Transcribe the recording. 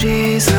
Jesus.